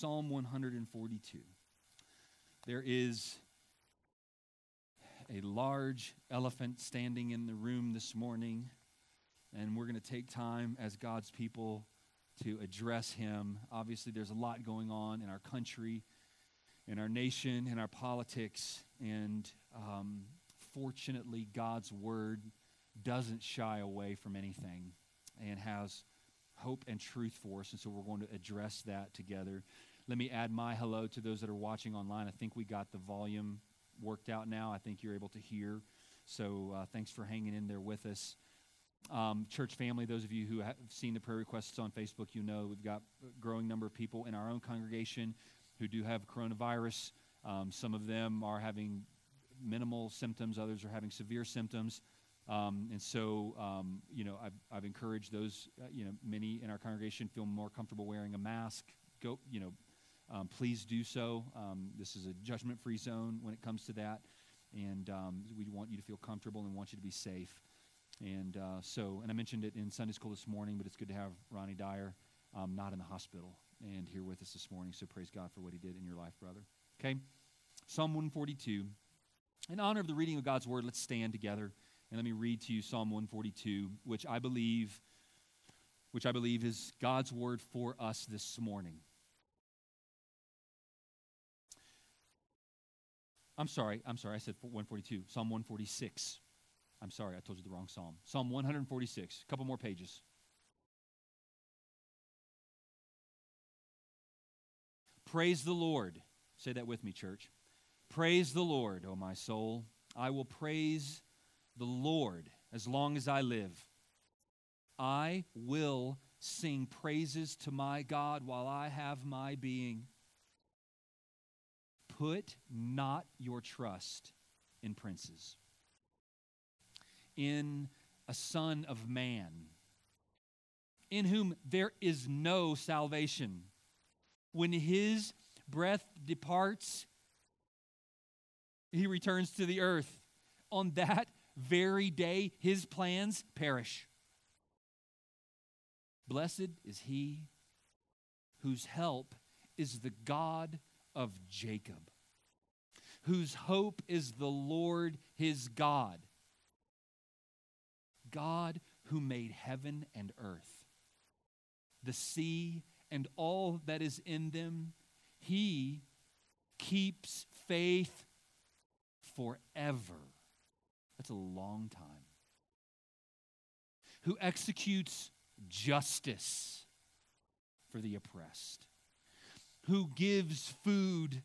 Psalm 142. There is a large elephant standing in the room this morning, and we're going to take time as God's people to address him. Obviously, there's a lot going on in our country, in our nation, in our politics, and um, fortunately, God's word doesn't shy away from anything and has hope and truth for us. And so we're going to address that together. Let me add my hello to those that are watching online. I think we got the volume worked out now. I think you're able to hear. So uh, thanks for hanging in there with us. Um, church family, those of you who have seen the prayer requests on Facebook, you know we've got a growing number of people in our own congregation who do have coronavirus. Um, some of them are having minimal symptoms, others are having severe symptoms. Um, and so, um, you know, I've, I've encouraged those, uh, you know, many in our congregation feel more comfortable wearing a mask. Go, you know, um, please do so. Um, this is a judgment free zone when it comes to that. And um, we want you to feel comfortable and want you to be safe. And uh, so, and I mentioned it in Sunday school this morning, but it's good to have Ronnie Dyer um, not in the hospital and here with us this morning. So praise God for what he did in your life, brother. Okay? Psalm 142. In honor of the reading of God's word, let's stand together and let me read to you Psalm 142, which I believe which I believe is God's word for us this morning. I'm sorry, I'm sorry, I said 142. Psalm 146. I'm sorry, I told you the wrong psalm. Psalm 146, a couple more pages. Praise the Lord. Say that with me, church. Praise the Lord, O my soul. I will praise the Lord as long as I live. I will sing praises to my God while I have my being. Put not your trust in princes, in a son of man, in whom there is no salvation. When his breath departs, he returns to the earth. On that very day, his plans perish. Blessed is he whose help is the God of Jacob, whose hope is the Lord his God. God who made heaven and earth, the sea and all that is in them, he keeps faith forever. That's a long time. Who executes justice for the oppressed, who gives food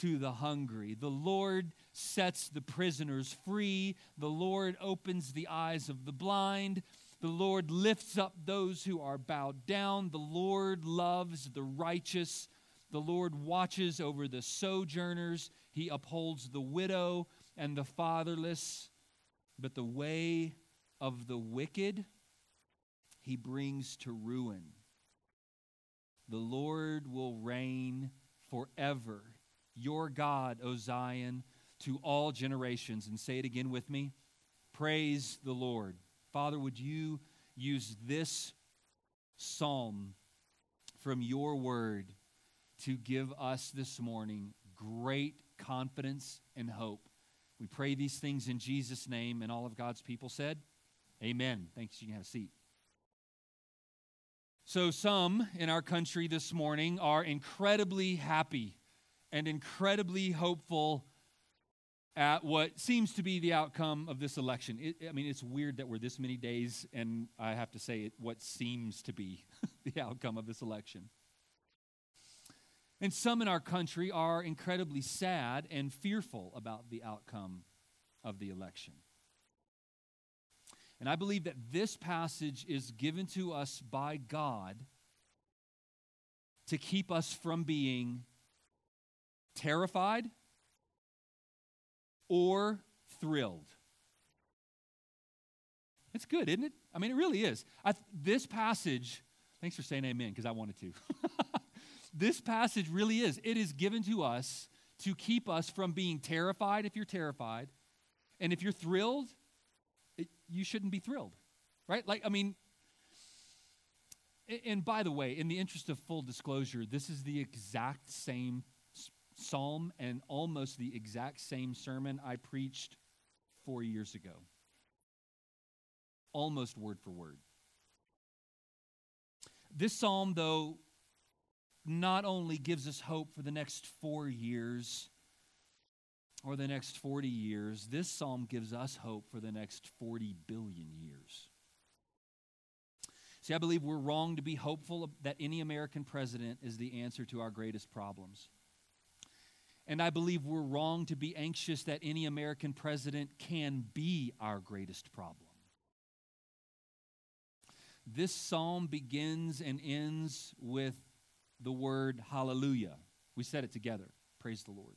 to the hungry. The Lord sets the prisoners free. The Lord opens the eyes of the blind. The Lord lifts up those who are bowed down. The Lord loves the righteous. The Lord watches over the sojourners. He upholds the widow and the fatherless. But the way of the wicked he brings to ruin. The Lord will reign forever. Your God, O Zion, to all generations. And say it again with me. Praise the Lord. Father, would you use this psalm from your word to give us this morning great confidence and hope? We pray these things in Jesus' name, and all of God's people said, Amen. Thanks. You can have a seat. So, some in our country this morning are incredibly happy and incredibly hopeful at what seems to be the outcome of this election. It, I mean, it's weird that we're this many days, and I have to say, it, what seems to be the outcome of this election. And some in our country are incredibly sad and fearful about the outcome of the election. And I believe that this passage is given to us by God to keep us from being terrified or thrilled. It's good, isn't it? I mean, it really is. I, this passage, thanks for saying amen, because I wanted to. this passage really is. It is given to us to keep us from being terrified if you're terrified. And if you're thrilled, it, you shouldn't be thrilled, right? Like, I mean, And by the way, in the interest of full disclosure, this is the exact same psalm and almost the exact same sermon I preached four years ago. Almost word for word. This psalm, though, not only gives us hope for the next four years or the next 40 years, this psalm gives us hope for the next 40 billion years. See, I believe we're wrong to be hopeful that any American president is the answer to our greatest problems. And I believe we're wrong to be anxious that any American president can be our greatest problem. This psalm begins and ends with the word hallelujah. We said it together. Praise the Lord.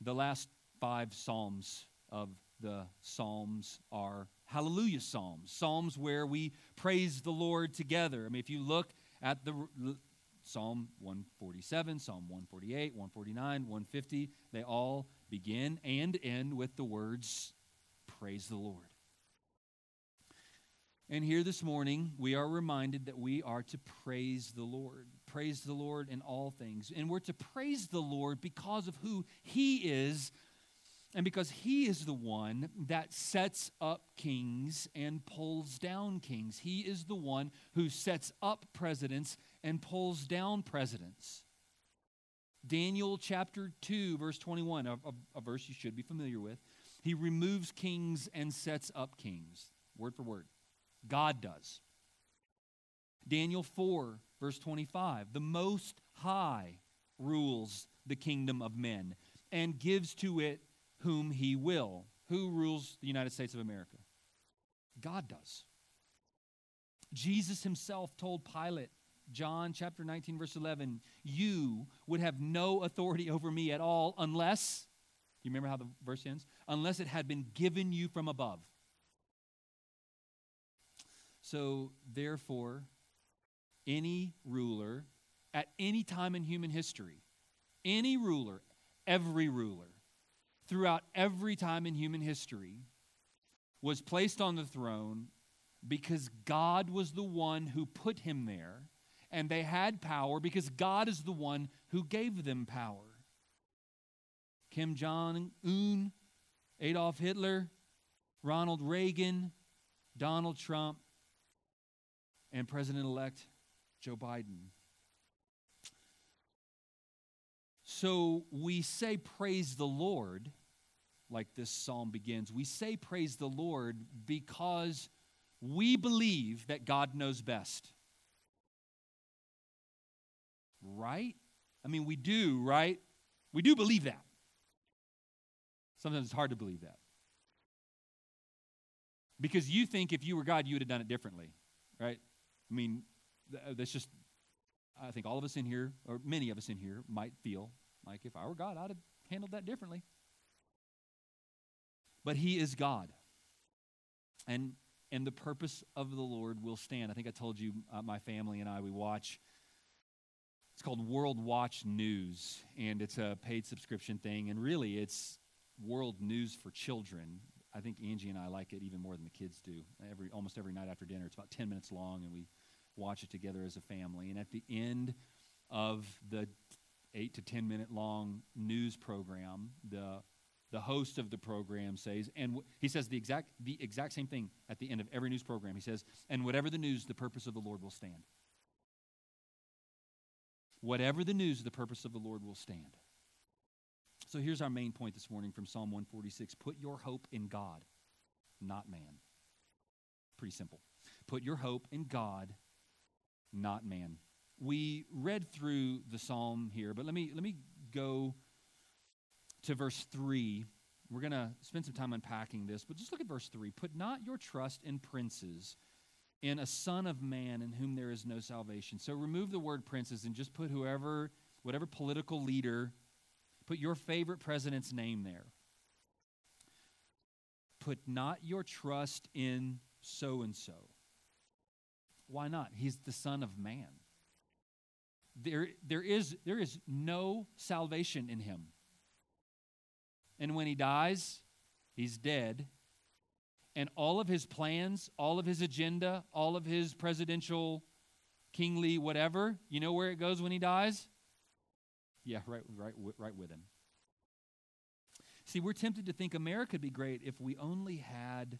The last five psalms of the psalms are hallelujah psalms, psalms where we praise the Lord together. I mean, if you look at the Psalm 147, Psalm 148, 149, 150, they all begin and end with the words, Praise the Lord. And here this morning, we are reminded that we are to praise the Lord. Praise the Lord in all things. And we're to praise the Lord because of who He is and because He is the one that sets up kings and pulls down kings. He is the one who sets up presidents and pulls down presidents. Daniel chapter 2, verse 21, a, a, a verse you should be familiar with. He removes kings and sets up kings, word for word. God does. Daniel 4, verse 25 the Most High rules the kingdom of men and gives to it whom he will. Who rules the United States of America? God does. Jesus himself told Pilate, John chapter 19, verse 11, you would have no authority over me at all unless, you remember how the verse ends? Unless it had been given you from above. So, therefore, any ruler at any time in human history, any ruler, every ruler, throughout every time in human history, was placed on the throne because God was the one who put him there, and they had power because God is the one who gave them power. Kim Jong un, Adolf Hitler, Ronald Reagan, Donald Trump, and President elect Joe Biden. So we say, Praise the Lord, like this psalm begins. We say, Praise the Lord, because we believe that God knows best. Right? I mean, we do, right? We do believe that. Sometimes it's hard to believe that. Because you think if you were God, you would have done it differently, right? I mean, uh, that's just, I think all of us in here, or many of us in here, might feel like if I were God, I'd have handled that differently. But He is God. And, and the purpose of the Lord will stand. I think I told you, uh, my family and I, we watch, it's called World Watch News, and it's a paid subscription thing. And really, it's world news for children. I think Angie and I like it even more than the kids do. Every almost every night after dinner, it's about ten minutes long, and we watch it together as a family. And at the end of the eight to ten minute long news program, the the host of the program says, and w- he says the exact the exact same thing at the end of every news program. He says, "And whatever the news, the purpose of the Lord will stand." Whatever the news, the purpose of the Lord will stand. So here's our main point this morning from Psalm 146 Put your hope in God, not man. Pretty simple. Put your hope in God, not man. We read through the psalm here, but let me, let me go to verse 3. We're going to spend some time unpacking this, but just look at verse 3. Put not your trust in princes, in a son of man in whom there is no salvation. So remove the word princes and just put whoever, whatever political leader Put your favorite president's name there. Put not your trust in so and so. Why not? He's the Son of Man. There, there, is, there is no salvation in him. And when he dies, he's dead. And all of his plans, all of his agenda, all of his presidential, kingly, whatever, you know where it goes when he dies? Yeah, right, right, right with him. See, we're tempted to think America would be great if we only had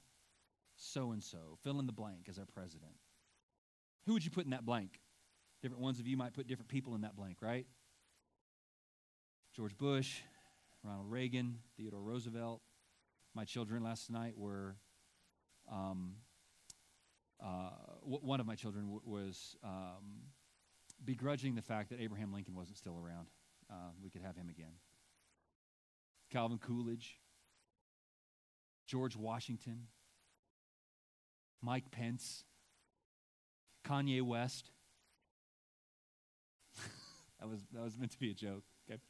so and so, fill in the blank, as our president. Who would you put in that blank? Different ones of you might put different people in that blank, right? George Bush, Ronald Reagan, Theodore Roosevelt. My children last night were, um, uh, w- one of my children w- was um, begrudging the fact that Abraham Lincoln wasn't still around. Uh, we could have him again. Calvin Coolidge, George Washington, Mike Pence, Kanye West. that was that was meant to be a joke. Okay.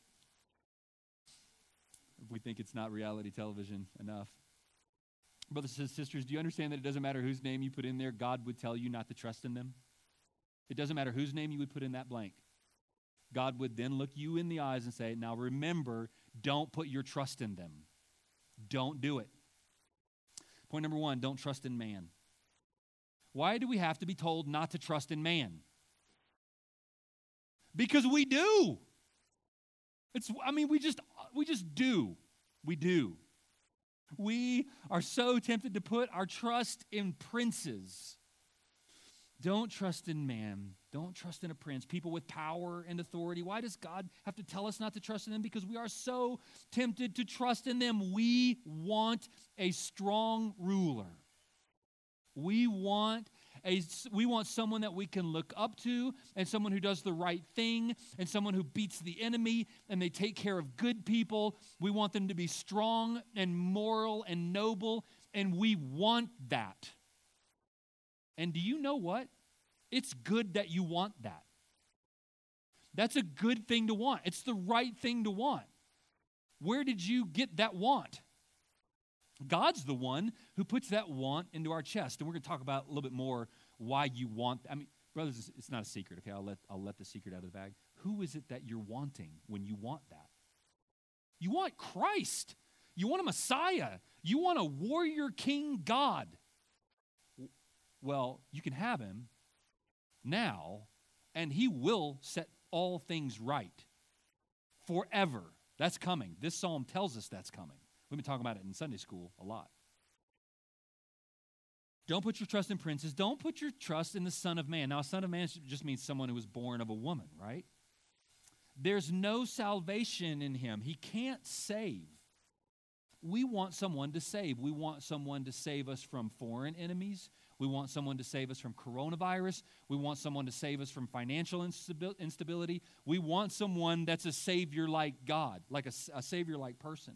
If we think it's not reality television enough. Brothers and sisters, do you understand that it doesn't matter whose name you put in there, God would tell you not to trust in them? It doesn't matter whose name you would put in that blank. God would then look you in the eyes and say, Now remember, don't put your trust in them. Don't do it. Point number one don't trust in man. Why do we have to be told not to trust in man? Because we do. It's I mean we just we just do. We do. We are so tempted to put our trust in princes. Don't trust in man. Don't trust in a prince. People with power and authority. Why does God have to tell us not to trust in them? Because we are so tempted to trust in them. We want a strong ruler. We want a, we want someone that we can look up to and someone who does the right thing and someone who beats the enemy and they take care of good people. We want them to be strong and moral and noble, and we want that. And do you know what? It's good that you want that. That's a good thing to want. It's the right thing to want. Where did you get that want? God's the one who puts that want into our chest. And we're going to talk about a little bit more why you want. I mean, brothers, it's not a secret, okay? I'll let, I'll let the secret out of the bag. Who is it that you're wanting when you want that? You want Christ. You want a Messiah. You want a warrior king God. Well, you can have him now, and he will set all things right forever. That's coming. This psalm tells us that's coming. We've been talking about it in Sunday school a lot. Don't put your trust in princes. Don't put your trust in the Son of Man. Now, Son of Man just means someone who was born of a woman, right? There's no salvation in him. He can't save. We want someone to save. We want someone to save us from foreign enemies. We want someone to save us from coronavirus. We want someone to save us from financial instability. We want someone that's a savior like God, like a, a savior like person.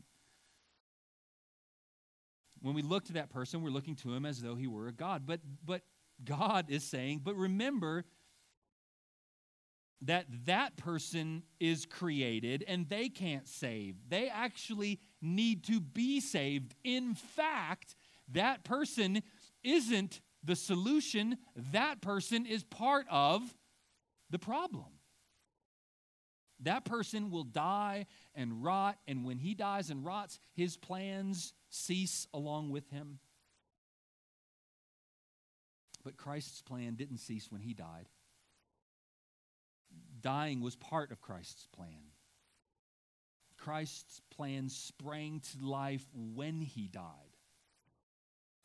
When we look to that person, we're looking to him as though he were a God. But, but God is saying, but remember that that person is created and they can't save. They actually need to be saved. In fact, that person isn't the solution, that person is part of the problem. That person will die and rot, and when he dies and rots, his plans cease along with him. But Christ's plan didn't cease when he died. Dying was part of Christ's plan. Christ's plan sprang to life when he died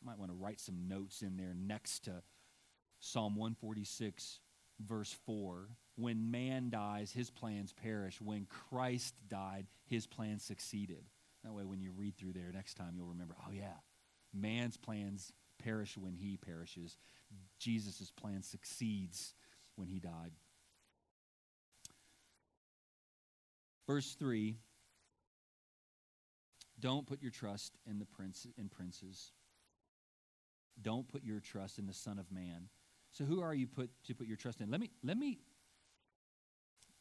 You might want to write some notes in there next to Psalm 146, verse 4. When man dies, his plans perish. When Christ died, his plans succeeded. That way, when you read through there next time, you'll remember oh, yeah, man's plans perish when he perishes. Jesus' plan succeeds when he died. Verse 3 Don't put your trust in the prince in princes don't put your trust in the Son of Man. So who are you put to put your trust in? Let me let me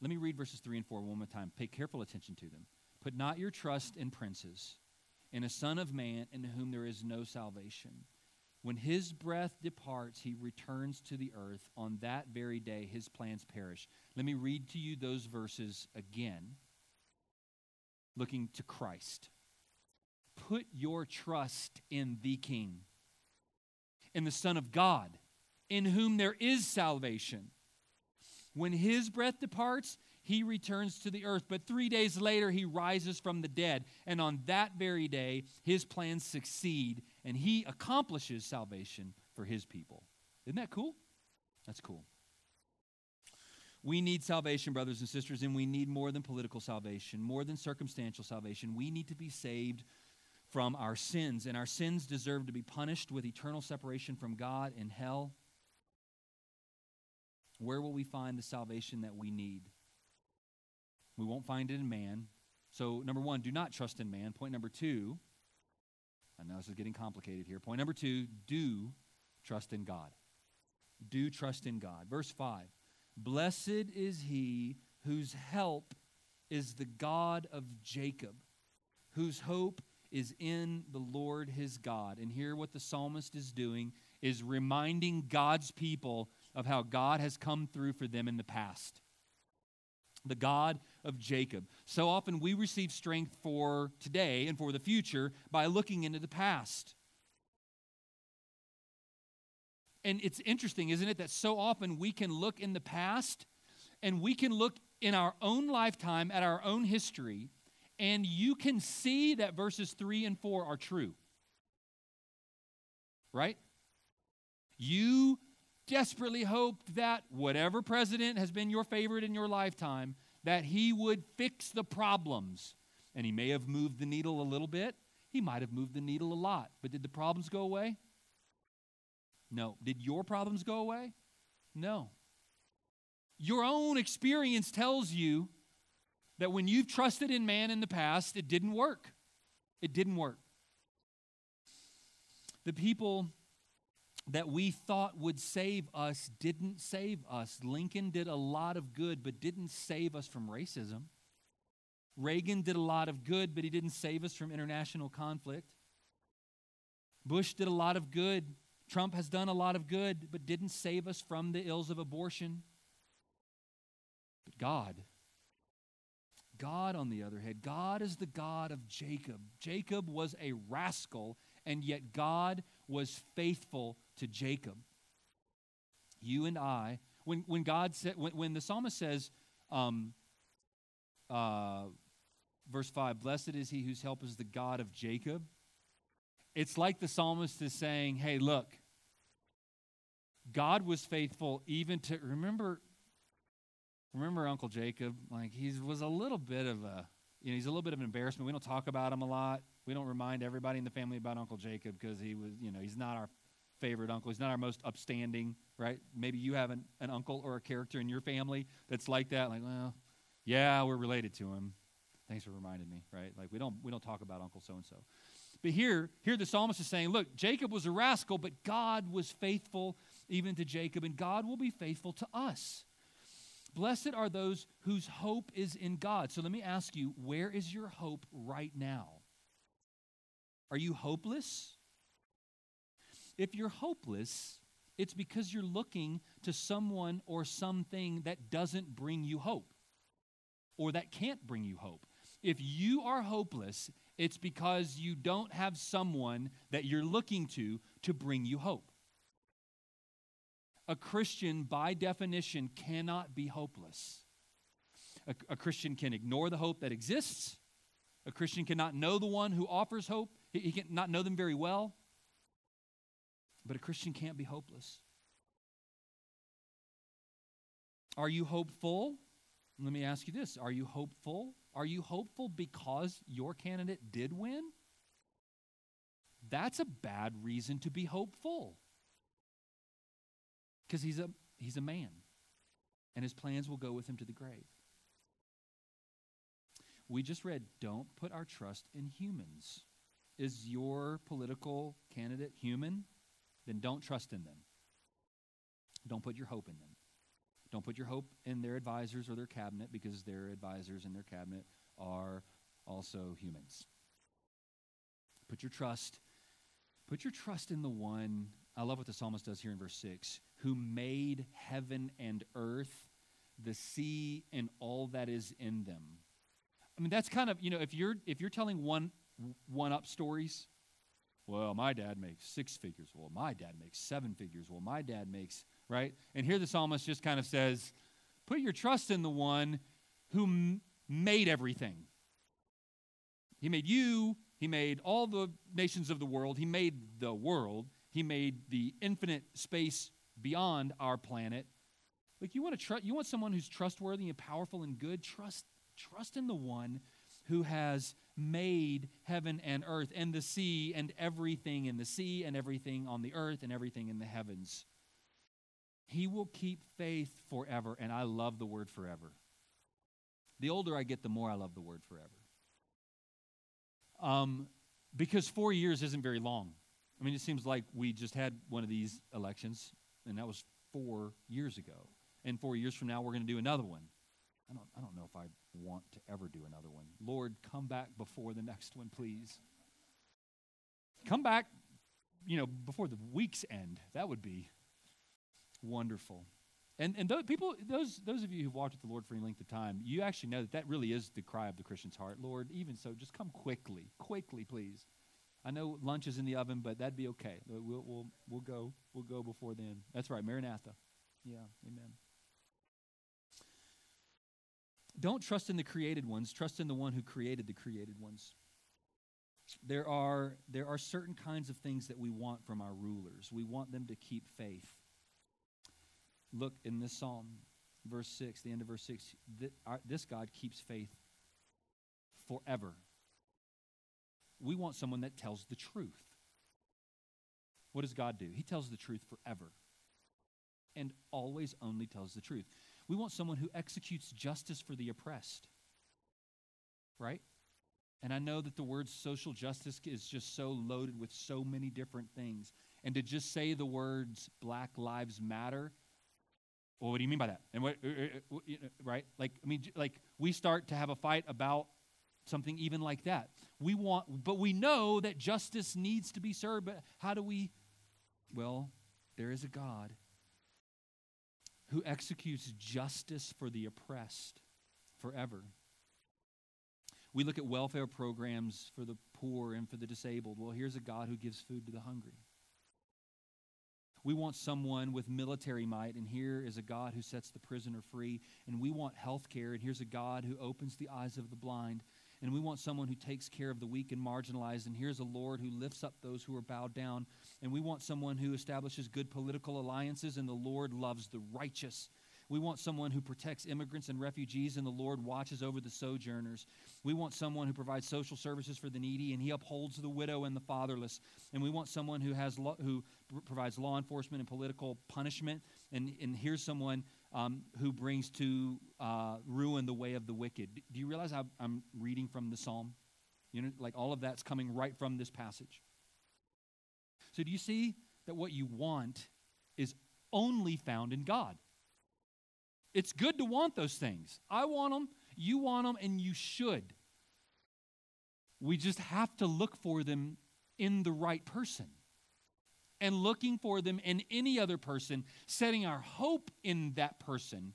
let me read verses 3 and 4 one more time. Pay careful attention to them. Put not your trust in princes, in a son of man in whom there is no salvation. When his breath departs, he returns to the earth. On that very day, his plans perish. Let me read to you those verses again, looking to Christ. Put your trust in the King in the Son of God, in whom there is salvation. When his breath departs, he returns to the earth. But three days later, he rises from the dead. And on that very day, his plans succeed and he accomplishes salvation for his people. Isn't that cool? That's cool. We need salvation, brothers and sisters, and we need more than political salvation, more than circumstantial salvation. We need to be saved from our sins, and our sins deserve to be punished with eternal separation from God in hell. Where will we find the salvation that we need? We won't find it in man. So, number one, do not trust in man. Point number two, I know this is getting complicated here. Point number two, do trust in God. Do trust in God. Verse 5 Blessed is he whose help is the God of Jacob, whose hope is in the Lord his God. And here, what the psalmist is doing is reminding God's people of how God has come through for them in the past. The God of Jacob. So often we receive strength for today and for the future by looking into the past. And it's interesting, isn't it, that so often we can look in the past and we can look in our own lifetime at our own history, and you can see that verses 3 and 4 are true. Right? You desperately hoped that whatever president has been your favorite in your lifetime, that he would fix the problems. And he may have moved the needle a little bit. He might have moved the needle a lot. But did the problems go away? No. Did your problems go away? No. Your own experience tells you that when you've trusted in man in the past, it didn't work. It didn't work. The people that we thought would save us didn't save us. Lincoln did a lot of good, but didn't save us from racism. Reagan did a lot of good, but he didn't save us from international conflict. Bush did a lot of good. Trump has done a lot of good, but didn't save us from the ills of abortion. But God, God, on the other hand, God is the God of Jacob. Jacob was a rascal, and yet God was faithful to Jacob. You and I, when, when God said, when, when the psalmist says, um, uh, verse 5, blessed is he whose help is the God of Jacob, it's like the psalmist is saying, hey, look, God was faithful even to, remember, remember Uncle Jacob? Like, he was a little bit of a, you know, he's a little bit of an embarrassment. We don't talk about him a lot. We don't remind everybody in the family about Uncle Jacob because he was, you know, he's not our favorite uncle. He's not our most upstanding, right? Maybe you have an, an uncle or a character in your family that's like that. Like, well, yeah, we're related to him. Thanks for reminding me, right? Like we don't we don't talk about Uncle so and so. But here, here the psalmist is saying, look, Jacob was a rascal, but God was faithful even to Jacob, and God will be faithful to us. Blessed are those whose hope is in God. So let me ask you, where is your hope right now? Are you hopeless? If you're hopeless, it's because you're looking to someone or something that doesn't bring you hope or that can't bring you hope. If you are hopeless, it's because you don't have someone that you're looking to to bring you hope. A Christian, by definition, cannot be hopeless. A, a, Christian can ignore the hope that exists. A Christian cannot know the one who offers hope. He, he cannot know them very well. But a Christian can't be hopeless. Are you hopeful? Let me ask you this Are you hopeful? Are you hopeful because your candidate did win? That's a bad reason to be hopeful. Because he's a, he's a man, and his plans will go with him to the grave. We just read, don't put our trust in humans. Is your political candidate human? then don't trust in them. Don't put your hope in them. Don't put your hope in their advisors or their cabinet because their advisors and their cabinet are also humans. Put your trust put your trust in the one I love what the psalmist does here in verse 6, who made heaven and earth, the sea and all that is in them. I mean that's kind of, you know, if you're if you're telling one one up stories, Well, my dad makes six figures. Well, my dad makes seven figures. Well, my dad makes, right? And here the psalmist just kind of says, put your trust in the one who m- made everything. He made you, he made all the nations of the world, he made the world, he made the infinite space beyond our planet. Like you want to trust you want someone who's trustworthy and powerful and good, trust trust in the one who has made heaven and earth and the sea and everything in the sea and everything on the earth and everything in the heavens. He will keep faith forever. And I love the word forever. The older I get, the more I love the word forever. Um, because four years isn't very long. I mean, it seems like we just had one of these elections, and that was four years ago. And four years from now, we're going to do another one. I don't, I don't know if I want to ever do another one. Lord, come back before the next one, please. Come back, you know, before the week's end. That would be wonderful. And, and those people, those, those of you who've walked with the Lord for any length of time, you actually know that that really is the cry of the Christian's heart. Lord, even so, just come quickly, quickly, please. I know lunch is in the oven, but that'd be okay. We'll, we'll, we'll go. We'll go before then. That's right, Maranatha. Yeah, amen. Don't trust in the created ones, trust in the one who created the created ones. There are, there are certain kinds of things that we want from our rulers. We want them to keep faith. Look in this psalm, verse 6, the end of verse 6. This God keeps faith forever. We want someone that tells the truth. What does God do? He tells the truth forever and always only tells the truth. We want someone who executes justice for the oppressed. Right? And I know that the word social justice is just so loaded with so many different things. And to just say the words Black Lives Matter, well, what do you mean by that? And what, uh, uh, uh, right? Like, I mean, like we start to have a fight about something even like that. We want, but we know that justice needs to be served. But how do we? Well, there is a God who executes justice for the oppressed forever. We look at welfare programs for the poor and for the disabled. Well, here's a God who gives food to the hungry. We want someone with military might, and here is a God who sets the prisoner free. And we want health care, and here's a God who opens the eyes of the blind. And we want someone who takes care of the weak and marginalized. And here's a Lord who lifts up those who are bowed down. And we want someone who establishes good political alliances, and the Lord loves the righteous. We want someone who protects immigrants and refugees, and the Lord watches over the sojourners. We want someone who provides social services for the needy, and He upholds the widow and the fatherless. And we want someone who has lo- who provides law enforcement and political punishment. And, and here's someone um, who brings to uh, ruin the way of the wicked. Do you realize I'm reading from the psalm? You know, like all of that's coming right from this passage. So, do you see that what you want is only found in God? It's good to want those things. I want them, you want them, and you should. We just have to look for them in the right person. And looking for them in any other person, setting our hope in that person,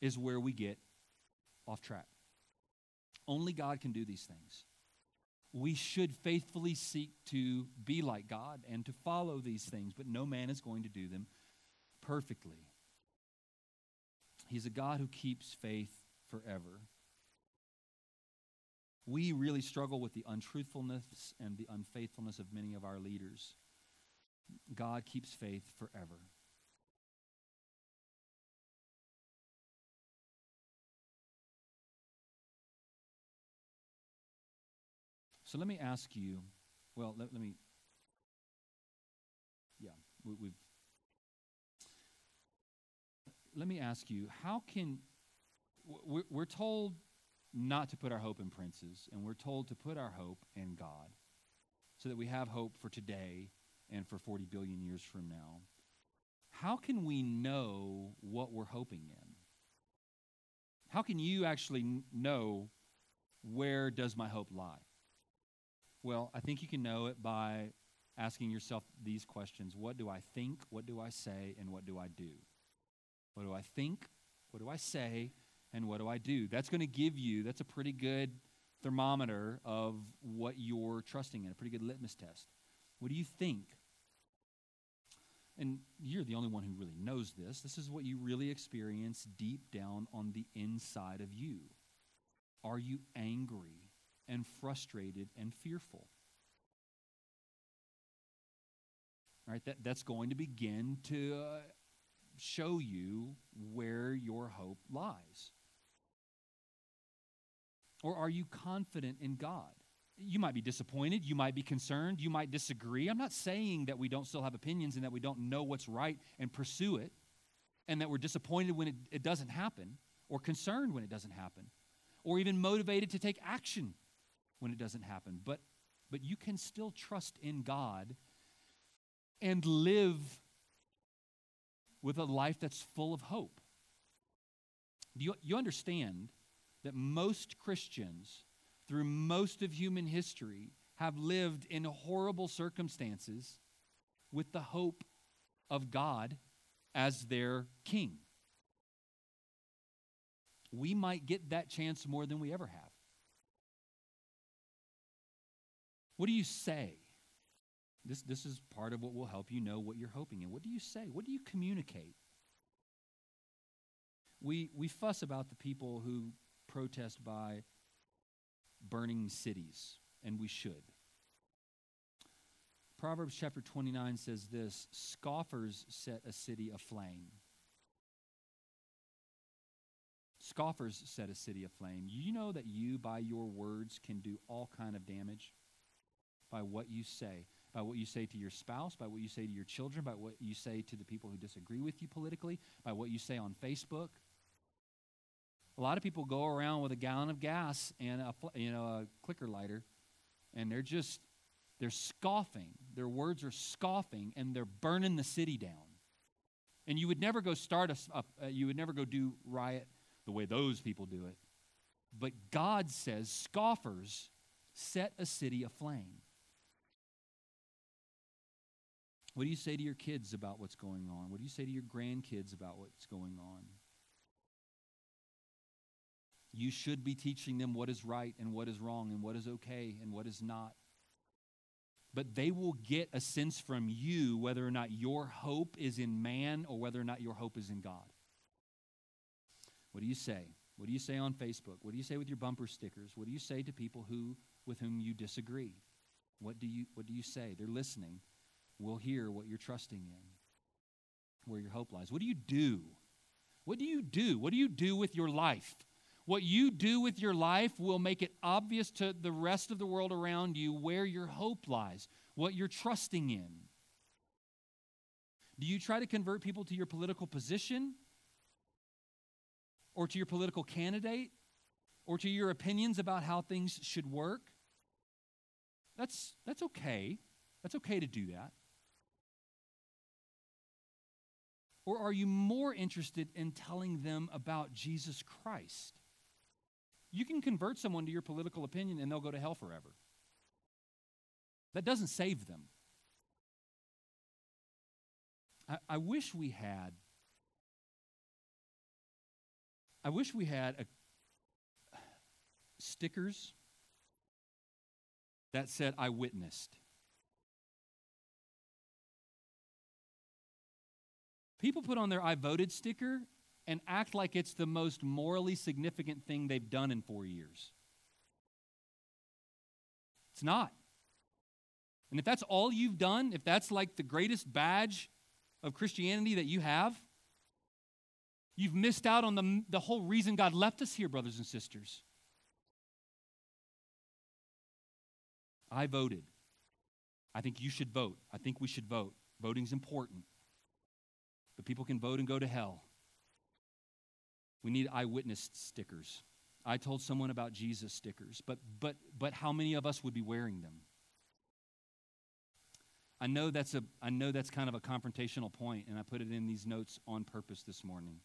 is where we get off track. Only God can do these things. We should faithfully seek to be like God and to follow these things, but no man is going to do them perfectly. He's a God who keeps faith forever. We really struggle with the untruthfulness and the unfaithfulness of many of our leaders. God keeps faith forever. So let me ask you well, let, let me, yeah, we, we've let me ask you how can we're told not to put our hope in princes and we're told to put our hope in god so that we have hope for today and for 40 billion years from now how can we know what we're hoping in how can you actually know where does my hope lie well i think you can know it by asking yourself these questions what do i think what do i say and what do i do what do I think? What do I say? And what do I do? That's going to give you, that's a pretty good thermometer of what you're trusting in, a pretty good litmus test. What do you think? And you're the only one who really knows this. This is what you really experience deep down on the inside of you. Are you angry and frustrated and fearful? All right, that, that's going to begin to uh, show you where your hope lies. Or are you confident in God? You might be disappointed. You might be concerned. You might disagree. I'm not saying that we don't still have opinions and that we don't know what's right and pursue it, and that we're disappointed when it, it doesn't happen, or concerned when it doesn't happen, or even motivated to take action when it doesn't happen. But, but you can still trust in God and live with a life that's full of hope. Do you, you understand that most Christians, through most of human history, have lived in horrible circumstances with the hope of God as their king. We might get that chance more than we ever have. What do you say? This, this is part of what will help you know what you're hoping in. What do you say? What do you communicate? We, we fuss about the people who protest by burning cities, and we should. Proverbs chapter 29 says this Scoffers set a city aflame. Scoffers set a city aflame. You know that you, by your words, can do all kind of damage by what you say, by what you say to your spouse, by what you say to your children, by what you say to the people who disagree with you politically, by what you say on Facebook. A lot of people go around with a gallon of gas and a you know a clicker lighter, and they're just they're scoffing. Their words are scoffing, and they're burning the city down. And you would never go start a, a, uh, you would never go do riot the way those people do it. But God says scoffers set a city aflame. What do you say to your kids about what's going on? What do you say to your grandkids about what's going on? You should be teaching them what is right and what is wrong and what is okay and what is not. But they will get a sense from you whether or not your hope is in man or whether or not your hope is in God. What do you say? What do you say on Facebook? What do you say with your bumper stickers? What do you say to people who with whom you disagree? What do you what do you say? They're listening. We'll hear what you're trusting in. Where your hope lies. What do you do? What do you do? What do you do with your life? What you do with your life will make it obvious to the rest of the world around you where your hope lies, what you're trusting in. Do you try to convert people to your political position? Or to your political candidate? Or to your opinions about how things should work? That's, that's okay. That's okay to do that. Or are you more interested in telling them about Jesus Christ? You can convert someone to your political opinion and they'll go to hell forever. That doesn't save them. I, I wish we had. I wish we had a, stickers that said, I witnessed. People put on their I voted sticker and act like it's the most morally significant thing they've done in four years. It's not. And if that's all you've done, if that's like the greatest badge of Christianity that you have, you've missed out on the, the whole reason God left us here, brothers and sisters. I voted. I think you should vote. I think we should vote. Voting's important. But people can vote and go to hell. We need eyewitness stickers. I told someone about Jesus stickers, but but but how many of us would be wearing them? I know that's a I know that's kind of a confrontational point and I put it in these notes on purpose this morning.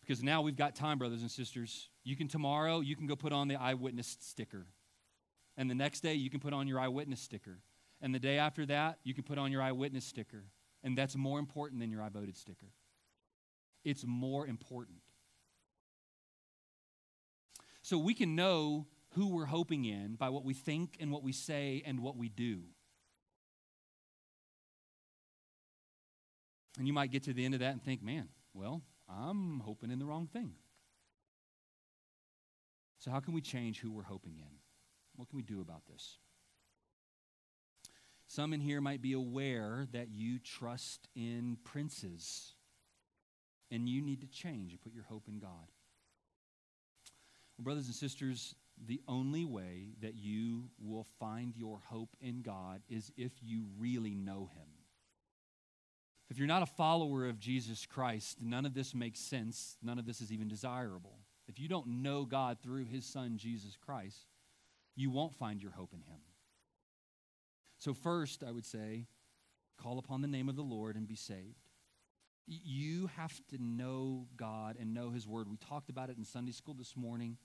Because now we've got time brothers and sisters. You can tomorrow you can go put on the eyewitness sticker. And the next day you can put on your eyewitness sticker. And the day after that you can put on your eyewitness sticker. And that's more important than your I voted sticker it's more important. So we can know who we're hoping in by what we think and what we say and what we do. And you might get to the end of that and think, man, well, I'm hoping in the wrong thing. So, how can we change who we're hoping in? What can we do about this? Some in here might be aware that you trust in princes and you need to change and put your hope in God. Well, brothers and sisters, the only way that you will find your hope in God is if you really know Him. If you're not a follower of Jesus Christ, none of this makes sense. None of this is even desirable. If you don't know God through His Son, Jesus Christ, you won't find your hope in Him. So, first, I would say, call upon the name of the Lord and be saved. You have to know God and know His Word. We talked about it in Sunday school this morning.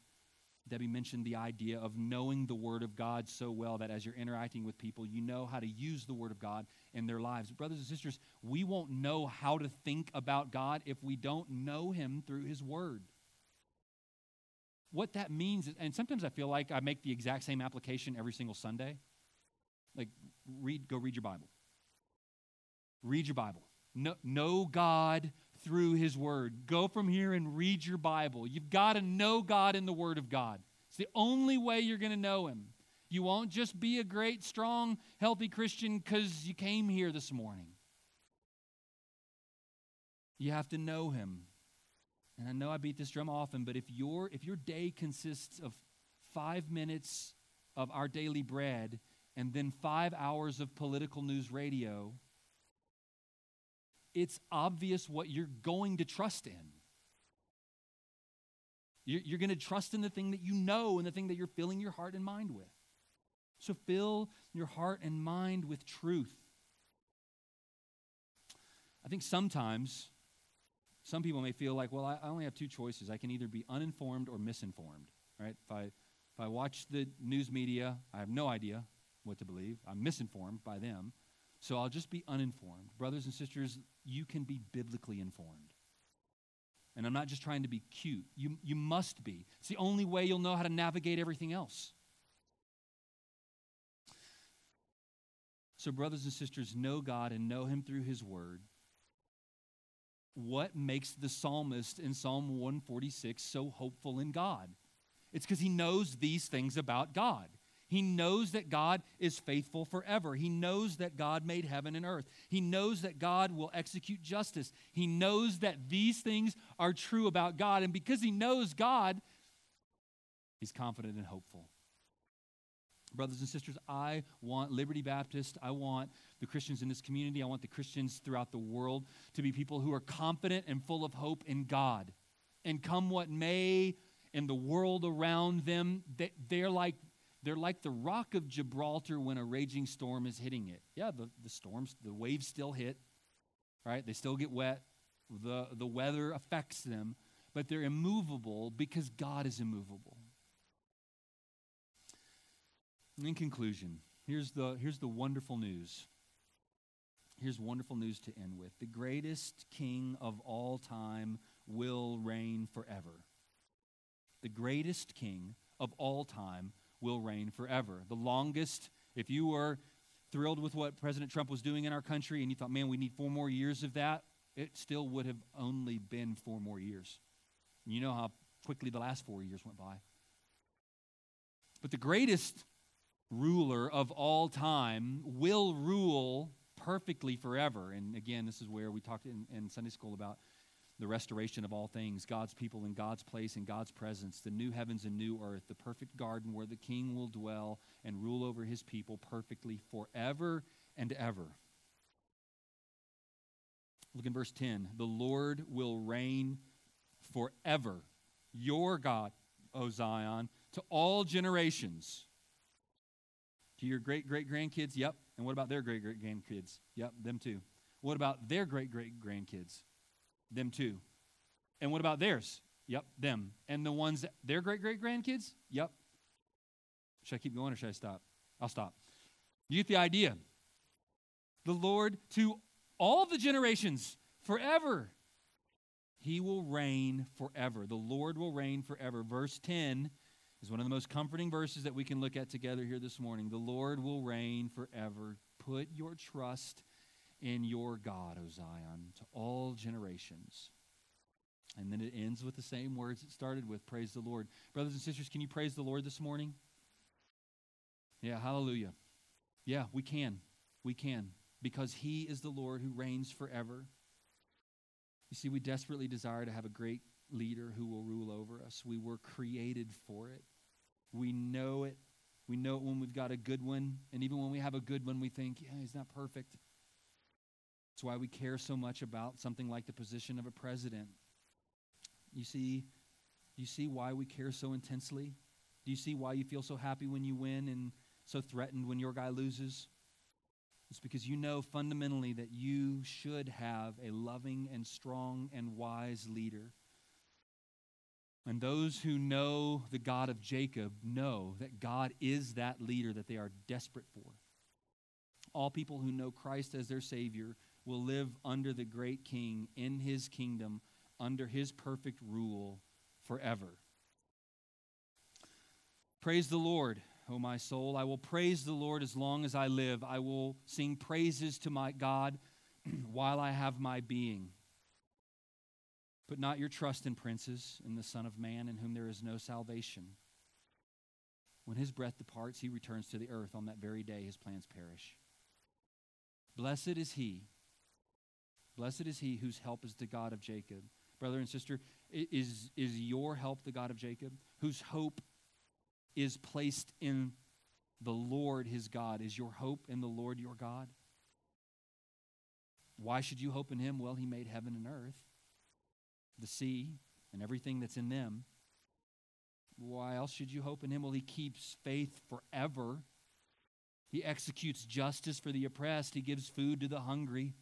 Debbie mentioned the idea of knowing the Word of God so well that as you're interacting with people, you know how to use the Word of God in their lives. Brothers and sisters, we won't know how to think about God if we don't know Him through His Word. What that means, is, and sometimes I feel like I make the exact same application every single Sunday. Like, read, go read your Bible. Read your Bible. Know, God through His Word. Go from here and read your Bible. You've got to know God in the Word of God. It's the only way you're going to know Him. You won't just be a great, strong, healthy Christian because you came here this morning. You have to know Him. And I know I beat this drum often, but if your if your day consists of five minutes of our daily bread and then five hours of political news radio, it's obvious what you're going to trust in. You're, going to trust in the thing that you know and the thing that you're filling your heart and mind with. So fill your heart and mind with truth. I think sometimes some people may feel like, well, I only have two choices. I can either be uninformed or misinformed, right? If I, if I watch the news media, I have no idea what to believe. I'm misinformed by them. So I'll just be uninformed. Brothers and sisters, you can be biblically informed. And I'm not just trying to be cute. You, you must be. It's the only way you'll know how to navigate everything else. So, brothers and sisters, know God and know Him through His Word. What makes the psalmist in Psalm 146 so hopeful in God? It's because he knows these things about God. He knows that God is faithful forever. He knows that God made heaven and earth. He knows that God will execute justice. He knows that these things are true about God. And because he knows God, he's confident and hopeful. Brothers and sisters, I want Liberty Baptist, I want the Christians in this community, I want the Christians throughout the world to be people who are confident and full of hope in God. And come what may in the world around them, they're like they're like the rock of Gibraltar when a raging storm is hitting it. Yeah, the, the storms, the waves still hit, right? They still get wet. The, the weather affects them, but they're immovable because God is immovable. And In conclusion, here's the, here's the wonderful news. Here's wonderful news to end with. The greatest king of all time will reign forever. The greatest king of all time will reign forever. The longest, if you were thrilled with what President Trump was doing in our country and you thought, man, we need four more years of that, it still would have only been four more years. You know how quickly the last four years went by. But the greatest ruler of all time will rule perfectly forever. And again, this is where we talked in, in Sunday school about the restoration of all things, God's people in God's place, in God's presence, the new heavens and new earth, the perfect garden where the king will dwell and rule over his people perfectly forever and ever. Look in verse 10. The Lord will reign forever. Your God, O Zion, to all generations. To your great great grandkids? Yep. And what about their great great grandkids? Yep, them too. What about their great great grandkids? Them too. And what about theirs? Yep, them. And the ones that, their great great grandkids? Yep. Should I keep going or should I stop? I'll stop. You get the idea. The Lord to all the generations forever. He will reign forever. The Lord will reign forever. Verse 10 is one of the most comforting verses that we can look at together here this morning. The Lord will reign forever. Put your trust in your God, O Zion, to all generations. And then it ends with the same words it started with praise the Lord. Brothers and sisters, can you praise the Lord this morning? Yeah, hallelujah. Yeah, we can. We can. Because He is the Lord who reigns forever. You see, we desperately desire to have a great leader who will rule over us. We were created for it. We know it. We know it when we've got a good one. And even when we have a good one, we think, yeah, he's not perfect. Why we care so much about something like the position of a president. You see, you see why we care so intensely? Do you see why you feel so happy when you win and so threatened when your guy loses? It's because you know fundamentally that you should have a loving and strong and wise leader and those who know the God of Jacob know that God is that leader that they are desperate for. All people who know Christ as their Savior will live under the great King in his kingdom, under his perfect rule forever. Praise the Lord, O my soul. I will praise the Lord as long as I live. I will sing praises to my God while I have my being. Put not your trust in princes, in the Son of Man, in whom there is no salvation. When his breath departs, he returns to the earth. On that very day, his plans perish. Blessed is he. Blessed is he whose help is the God of Jacob. Brother and sister, is, is your help the God of Jacob? Whose hope is placed in the Lord his God? Is your hope in the Lord your God? Why should you hope in him? Well, he made heaven and earth the sea and everything that's in them. Why else should you hope in him? Well, he keeps faith forever. He executes justice for the oppressed. He gives food to the hungry.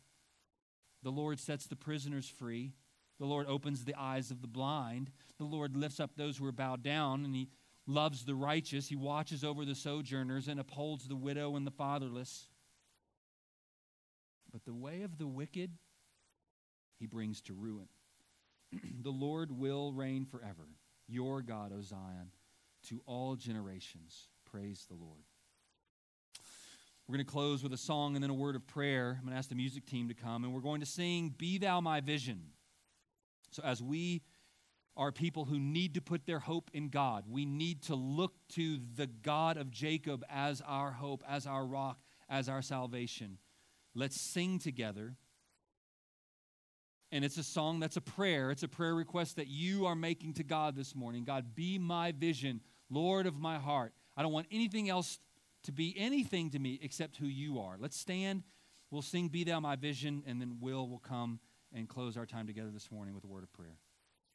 The Lord sets the prisoners free. The Lord opens the eyes of the blind. The Lord lifts up those who are bowed down, and He loves the righteous. He watches over the sojourners and upholds the widow and the fatherless. But the way of the wicked, He brings to ruin. the Lord will reign forever. Your God, O Zion, to all generations. Praise the Lord. We're going to close with a song and then a word of prayer. I'm going to ask the music team to come, and we're going to sing Be Thou My Vision. So, as we are people who need to put their hope in God, we need to look to the God of Jacob as our hope, as our rock, as our salvation. Let's sing together. And it's a song that's a prayer. It's a prayer request that you are making to God this morning. God, be my vision, Lord of my heart. I don't want anything else to be anything to me except who you are. Let's stand. We'll sing Be Thou My Vision, and then Will will come and close our time together this morning with a word of prayer.